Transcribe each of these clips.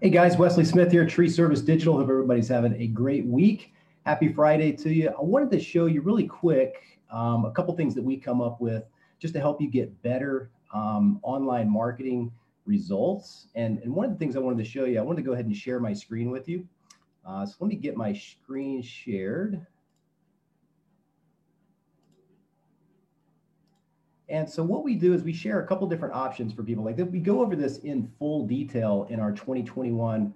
Hey guys, Wesley Smith here, Tree Service Digital. Hope everybody's having a great week. Happy Friday to you. I wanted to show you really quick um, a couple things that we come up with just to help you get better um, online marketing results. And, and one of the things I wanted to show you, I wanted to go ahead and share my screen with you. Uh, so let me get my screen shared. And so what we do is we share a couple different options for people. Like we go over this in full detail in our 2021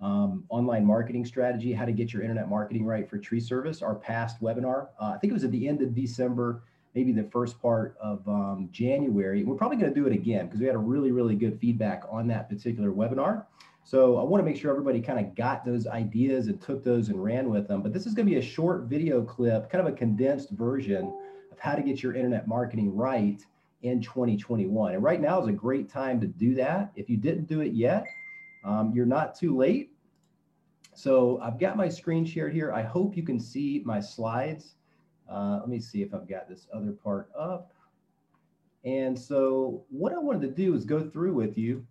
um, online marketing strategy, how to get your internet marketing right for tree service, our past webinar. Uh, I think it was at the end of December, maybe the first part of um, January. We're probably going to do it again because we had a really, really good feedback on that particular webinar. So I want to make sure everybody kind of got those ideas and took those and ran with them. But this is going to be a short video clip, kind of a condensed version of how to get your internet marketing right in 2021. And right now is a great time to do that. If you didn't do it yet, um, you're not too late. So I've got my screen shared here. I hope you can see my slides. Uh, let me see if I've got this other part up. And so what I wanted to do is go through with you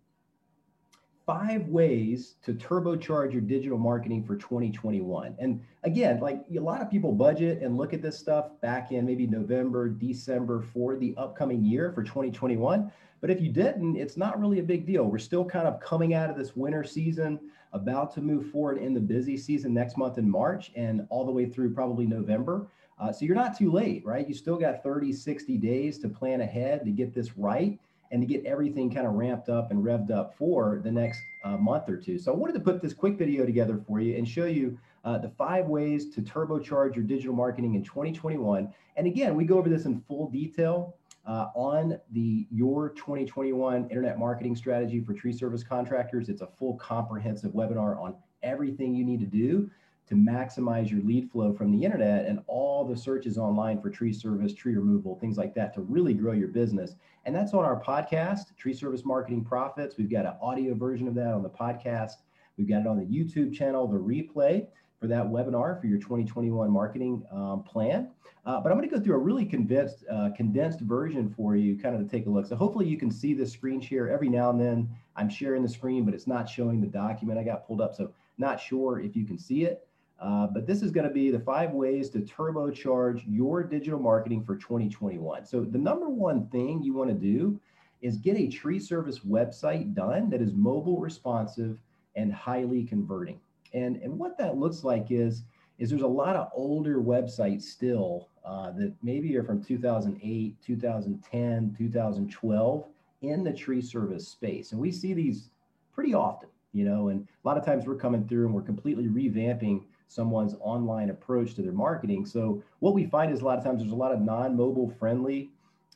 five ways to turbocharge your digital marketing for 2021. And again, like a lot of people budget and look at this stuff back in maybe November, December for the upcoming year for 2021. But if you didn't, it's not really a big deal. We're still kind of coming out of this winter season, about to move forward in the busy season next month in March and all the way through probably November. Uh, so you're not too late, right? You still got 30, 60 days to plan ahead to get this right and to get everything kind of ramped up and revved up for the next uh, month or two. So I wanted to put this quick video together for you and show you uh, the five ways to turbocharge your digital marketing in 2021. And again, we go over this in full detail uh, on the Your 2021 Internet Marketing Strategy for Tree Service Contractors. It's a full comprehensive webinar on everything you need to do to maximize your lead flow from the internet and all the searches online for tree service, tree removal, things like that to really grow your business. And that's on our podcast, Tree Service Marketing Profits. We've got an audio version of that on the podcast. We've got it on the YouTube channel, the replay for that webinar for your 2021 marketing um, plan. Uh, but I'm going to go through a really condensed, uh, condensed version for you, kind of to take a look. So hopefully you can see the screen share every now and then. I'm sharing the screen, but it's not showing the document I got pulled up. So not sure if you can see it. Uh, but this is going to be the five ways to turbocharge your digital marketing for 2021. So the number one thing you want to do is get a tree service website done that is mobile responsive and highly converting. And, and what that looks like is, is there's a lot of older websites still uh, that maybe are from 2008, 2010, 2012 in the tree service space. And we see these pretty often, you know, and a lot of times we're coming through and we're completely revamping someone's online approach to their marketing. So what we find is a lot of times there's a lot of non-mobile friendly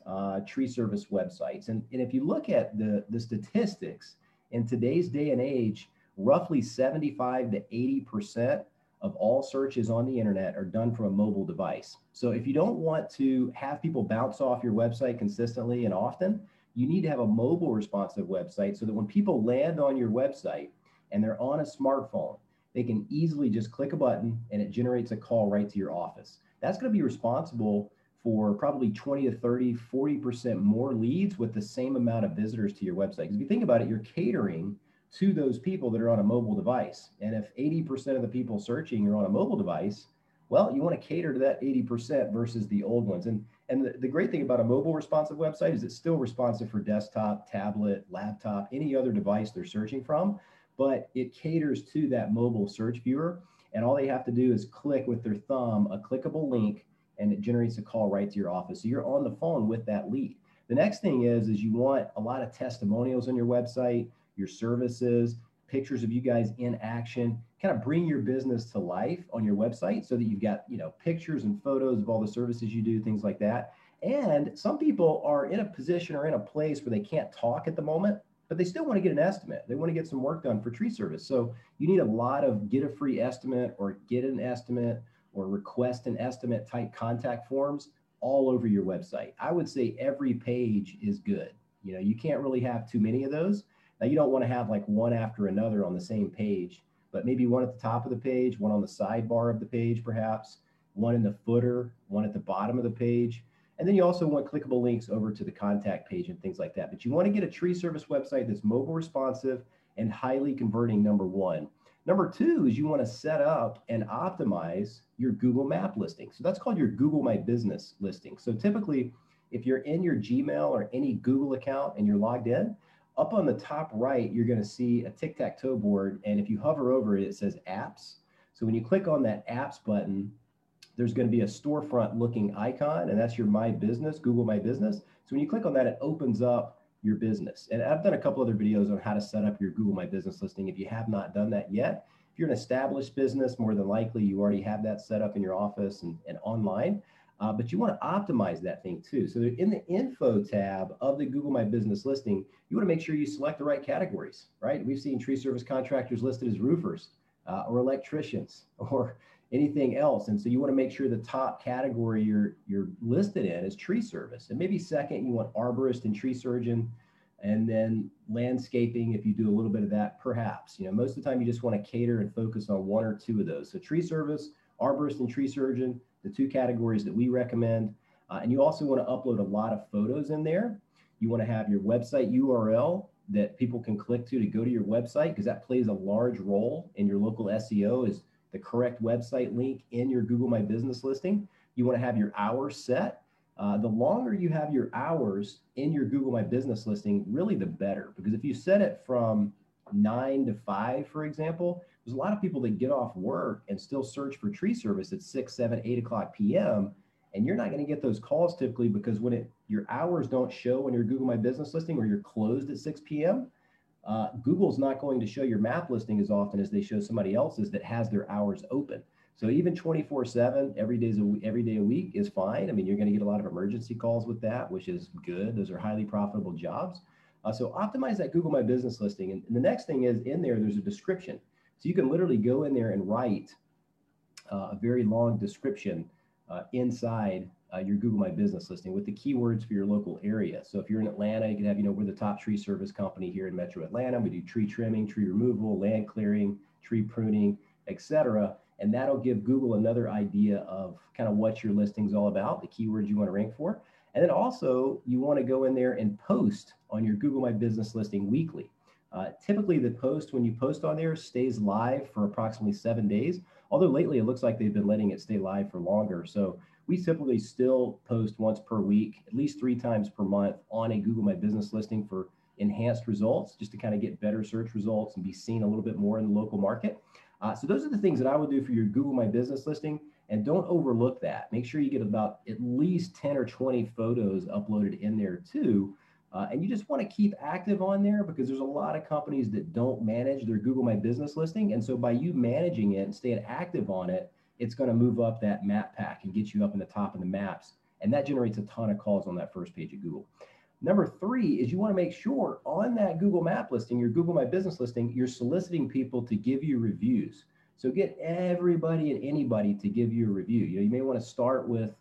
uh, tree service websites. And, and if you look at the, the statistics in today's day and age, roughly 75 to 80% of all searches on the internet are done from a mobile device. So if you don't want to have people bounce off your website consistently and often, you need to have a mobile responsive website so that when people land on your website and they're on a smartphone, they can easily just click a button and it generates a call right to your office. That's going to be responsible for probably 20 to 30, 40% more leads with the same amount of visitors to your website. Because if you think about it, you're catering to those people that are on a mobile device. And if 80% of the people searching are on a mobile device, well, you want to cater to that 80% versus the old ones. And, and the, the great thing about a mobile responsive website is it's still responsive for desktop, tablet, laptop, any other device they're searching from but it caters to that mobile search viewer. And all they have to do is click with their thumb a clickable link and it generates a call right to your office. So you're on the phone with that lead. The next thing is, is you want a lot of testimonials on your website, your services, pictures of you guys in action, kind of bring your business to life on your website so that you've got, you know, pictures and photos of all the services you do, things like that. And some people are in a position or in a place where they can't talk at the moment but they still want to get an estimate. They want to get some work done for tree service. So you need a lot of get a free estimate or get an estimate or request an estimate type contact forms all over your website. I would say every page is good. You know, you can't really have too many of those. Now you don't want to have like one after another on the same page, but maybe one at the top of the page, one on the sidebar of the page, perhaps one in the footer, one at the bottom of the page. And then you also want clickable links over to the contact page and things like that. But you want to get a tree service website that's mobile responsive and highly converting number one. Number two is you want to set up and optimize your Google Map listing. So that's called your Google My Business listing. So typically, if you're in your Gmail or any Google account and you're logged in, up on the top right, you're going to see a tic tac toe board. And if you hover over it, it says apps. So when you click on that apps button, there's going to be a storefront looking icon, and that's your My Business, Google My Business. So when you click on that, it opens up your business. And I've done a couple other videos on how to set up your Google My Business listing. If you have not done that yet, if you're an established business, more than likely you already have that set up in your office and, and online. Uh, but you want to optimize that thing too. So in the info tab of the Google My Business listing, you want to make sure you select the right categories, right? We've seen tree service contractors listed as roofers uh, or electricians or anything else. And so you want to make sure the top category you're you're listed in is tree service. And maybe second, you want arborist and tree surgeon, and then landscaping if you do a little bit of that, perhaps. You know, most of the time you just want to cater and focus on one or two of those. So tree service, arborist, and tree surgeon, the two categories that we recommend. Uh, and you also want to upload a lot of photos in there. You want to have your website URL that people can click to to go to your website because that plays a large role in your local SEO is the correct website link in your Google My Business listing. You want to have your hours set. Uh, the longer you have your hours in your Google My Business listing, really the better. Because if you set it from nine to five, for example, there's a lot of people that get off work and still search for tree service at six, seven, eight o'clock p.m. And you're not going to get those calls typically because when it your hours don't show on your Google My Business listing or you're closed at 6 p.m., uh, Google's not going to show your map listing as often as they show somebody else's that has their hours open. So even 24/7, every day a, every day a week is fine. I mean, you're going to get a lot of emergency calls with that, which is good. Those are highly profitable jobs. Uh, so optimize that Google My Business listing. And, and, the next thing is in there, there's a description. So you can literally go in there and write uh, a very long description uh, inside uh, your Google My Business listing with the keywords for your local area. So if you're in Atlanta, you can have, you know, we're the top tree service company here in Metro Atlanta. We do tree trimming, tree removal, land clearing, tree pruning, etc. And that'll give Google another idea of kind of what your listing's all about, the keywords you want to rank for. And then also you want to go in there and post on your Google My Business listing weekly. Uh, typically the post when you post on there stays live for approximately seven days. Although lately it looks like they've been letting it stay live for longer. So we typically still post once per week, at least three times per month on a Google My Business listing for enhanced results, just to kind of get better search results and be seen a little bit more in the local market. Uh, so those are the things that I would do for your Google My Business listing. And don't overlook that. Make sure you get about at least 10 or 20 photos uploaded in there too. Uh, and you just want to keep active on there because there's a lot of companies that don't manage their Google My Business listing. And so by you managing it and staying active on it, it's going to move up that map pack and get you up in the top of the maps. And that generates a ton of calls on that first page of Google. Number three is you want to make sure on that Google map listing, your Google My Business listing, you're soliciting people to give you reviews. So get everybody and anybody to give you a review. You know, you may want to start with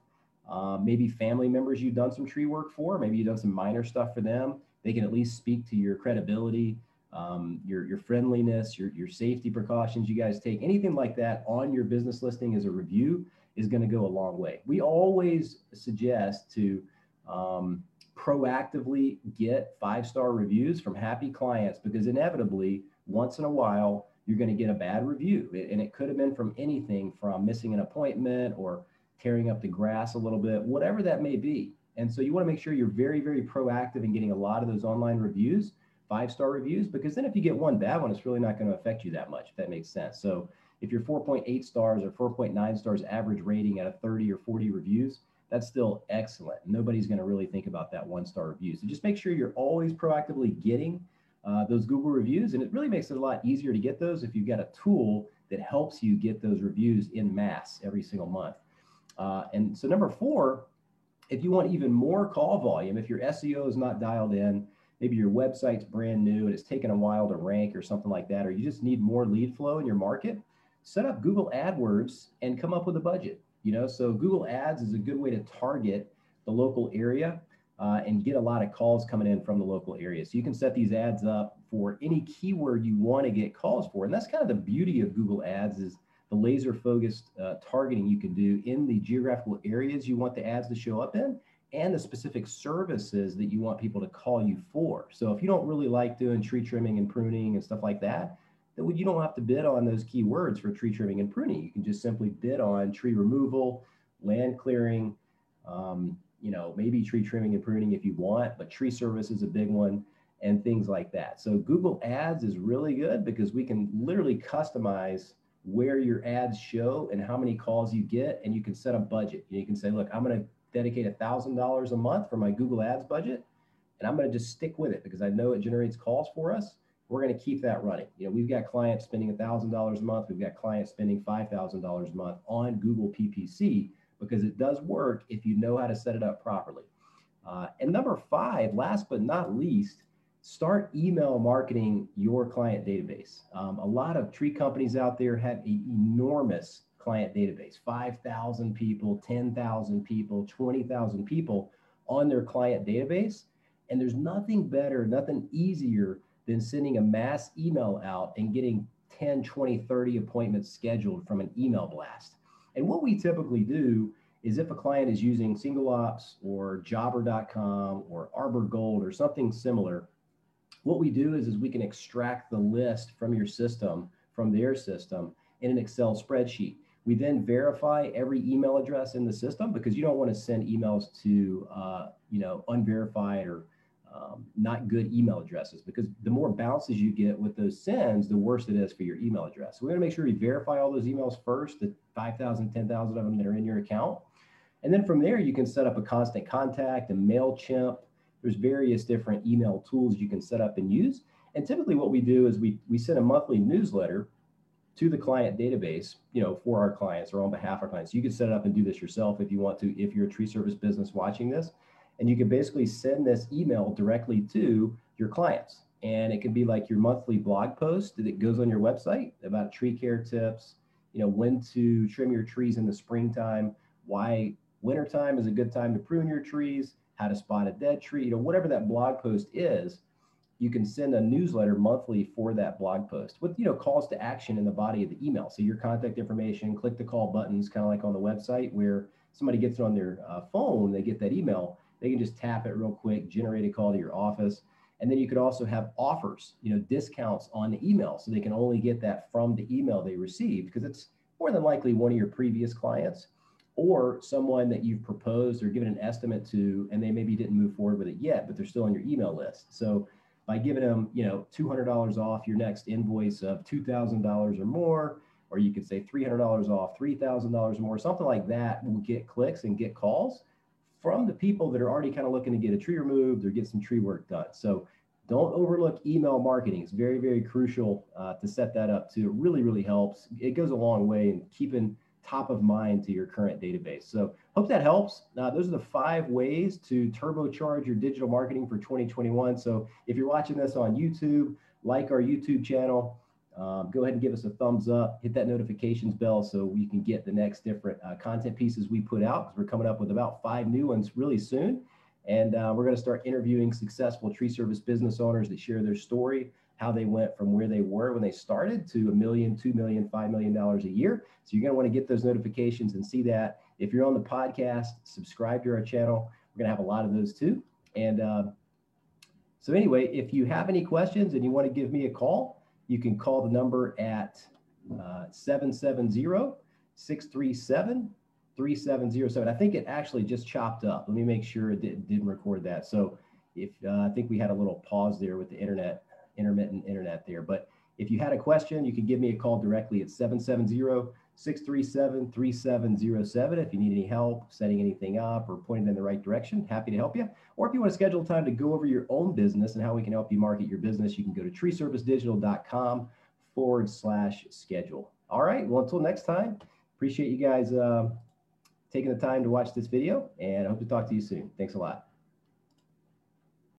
uh, maybe family members you've done some tree work for. Maybe you've done some minor stuff for them. They can at least speak to your credibility um, your, your friendliness, your, your safety precautions you guys take, anything like that on your business listing as a review is going to go a long way. We always suggest to um, proactively get five star reviews from happy clients because inevitably, once in a while, you're going to get a bad review. And it could have been from anything from missing an appointment or tearing up the grass a little bit, whatever that may be. And so you want to make sure you're very, very proactive in getting a lot of those online reviews five star reviews because then if you get one bad one, it's really not going to affect you that much, if that makes sense. So if you're 4.8 stars or 4.9 stars average rating out of 30 or 40 reviews, that's still excellent. Nobody's going to really think about that one star review. So just make sure you're always proactively getting uh, those Google reviews. And it really makes it a lot easier to get those if you've got a tool that helps you get those reviews in mass every single month. Uh, and so, number four, if you want even more call volume, if your SEO is not dialed in, maybe your website's brand new and it's taken a while to rank or something like that, or you just need more lead flow in your market, set up Google AdWords and come up with a budget. You know, so Google Ads is a good way to target the local area uh, and get a lot of calls coming in from the local area. So you can set these ads up for any keyword you want to get calls for, and that's kind of the beauty of Google Ads is the laser focused uh, targeting you can do in the geographical areas you want the ads to show up in and the specific services that you want people to call you for. So if you don't really like doing tree trimming and pruning and stuff like that, then you don't have to bid on those keywords for tree trimming and pruning. You can just simply bid on tree removal, land clearing, um, you know, maybe tree trimming and pruning if you want, but tree service is a big one and things like that. So Google Ads is really good because we can literally customize where your ads show and how many calls you get, and you can set a budget. You can say, look, I'm going to dedicate a thousand dollars a month for my Google Ads budget, and I'm going to just stick with it because I know it generates calls for us. We're going to keep that running. You know, we've got clients spending a thousand dollars a month. We've got clients spending five thousand dollars a month on Google PPC because it does work if you know how to set it up properly. Uh, and number five, last but not least, start email marketing your client database. Um, a lot of tree companies out there have an enormous client database 5,000 people, 10,000 people, 20,000 people on their client database. And there's nothing better, nothing easier than sending a mass email out and getting 10, 20, 30 appointments scheduled from an email blast. And what we typically do is if a client is using SingleOps or Jobber.com or ArborGold or something similar, what we do is, is we can extract the list from your system, from their system, in an Excel spreadsheet. We then verify every email address in the system because you don't want to send emails to, uh, you know, unverified or um, not good email addresses because the more bounces you get with those sends, the worse it is for your email address. So we want to make sure we verify all those emails first, the 5,000, 10,000 of them that are in your account. And then from there, you can set up a constant contact, a MailChimp, there's various different email tools you can set up and use. And typically what we do is we, we send a monthly newsletter to the client database, you know, for our clients or on behalf of our clients. You can set it up and do this yourself if you want to, if you're a tree service business watching this. And you can basically send this email directly to your clients. And it could be like your monthly blog post that goes on your website about tree care tips, you know, when to trim your trees in the springtime, why wintertime is a good time to prune your trees, how to spot a dead tree, you know, whatever that blog post is, you can send a newsletter monthly for that blog post with, you know, calls to action in the body of the email. So your contact information, click the call buttons, kind of like on the website where somebody gets it on their uh, phone, they get that email, they can just tap it real quick, generate a call to your office. And then you could also have offers, you know, discounts on the email. So they can only get that from the email they received because it's more than likely one of your previous clients or someone that you've proposed or given an estimate to, and they maybe didn't move forward with it yet, but they're still on your email list. So by giving them, you know, $200 off your next invoice of $2,000 or more, or you could say $300 off $3,000 or more, something like that will get clicks and get calls from the people that are already kind of looking to get a tree removed or get some tree work done. So don't overlook email marketing. It's very, very crucial uh, to set that up too. It really, really helps. It goes a long way in keeping top of mind to your current database. So hope that helps. Uh, those are the five ways to turbocharge your digital marketing for 2021. So if you're watching this on YouTube, like our YouTube channel, um, go ahead and give us a thumbs up, hit that notifications bell so we can get the next different uh, content pieces we put out because we're coming up with about five new ones really soon. And uh, we're going to start interviewing successful tree service business owners that share their story how they went from where they were when they started to a million, two million, five million dollars a year. So you're going to want to get those notifications and see that. If you're on the podcast, subscribe to our channel. We're going to have a lot of those too. And uh, so anyway, if you have any questions and you want to give me a call, you can call the number at uh, 770 637 3707. I think it actually just chopped up. Let me make sure it did, didn't record that. So if uh, I think we had a little pause there with the internet intermittent internet there. But if you had a question, you can give me a call directly at 770 637 3707. If you need any help setting anything up or pointing in the right direction, happy to help you. Or if you want to schedule time to go over your own business and how we can help you market your business, you can go to treeservicedigital.com forward slash schedule. All right. Well, until next time, appreciate you guys uh, taking the time to watch this video and I hope to talk to you soon. Thanks a lot.